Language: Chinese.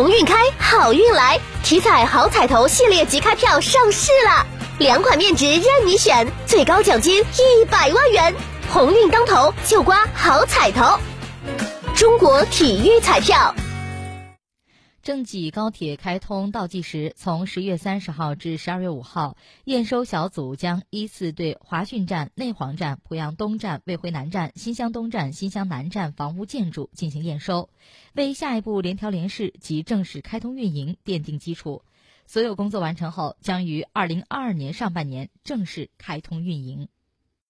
鸿运开，好运来！体彩好彩头系列即开票上市了，两款面值任你选，最高奖金一百万元，鸿运当头就刮好彩头。中国体育彩票。郑济高铁开通倒计时从十月三十号至十二月五号，验收小组将依次对华讯站、内黄站、濮阳东站、卫辉南站、新乡东站、新乡南站房屋建筑进行验收，为下一步联调联试及正式开通运营奠定基础。所有工作完成后，将于二零二二年上半年正式开通运营。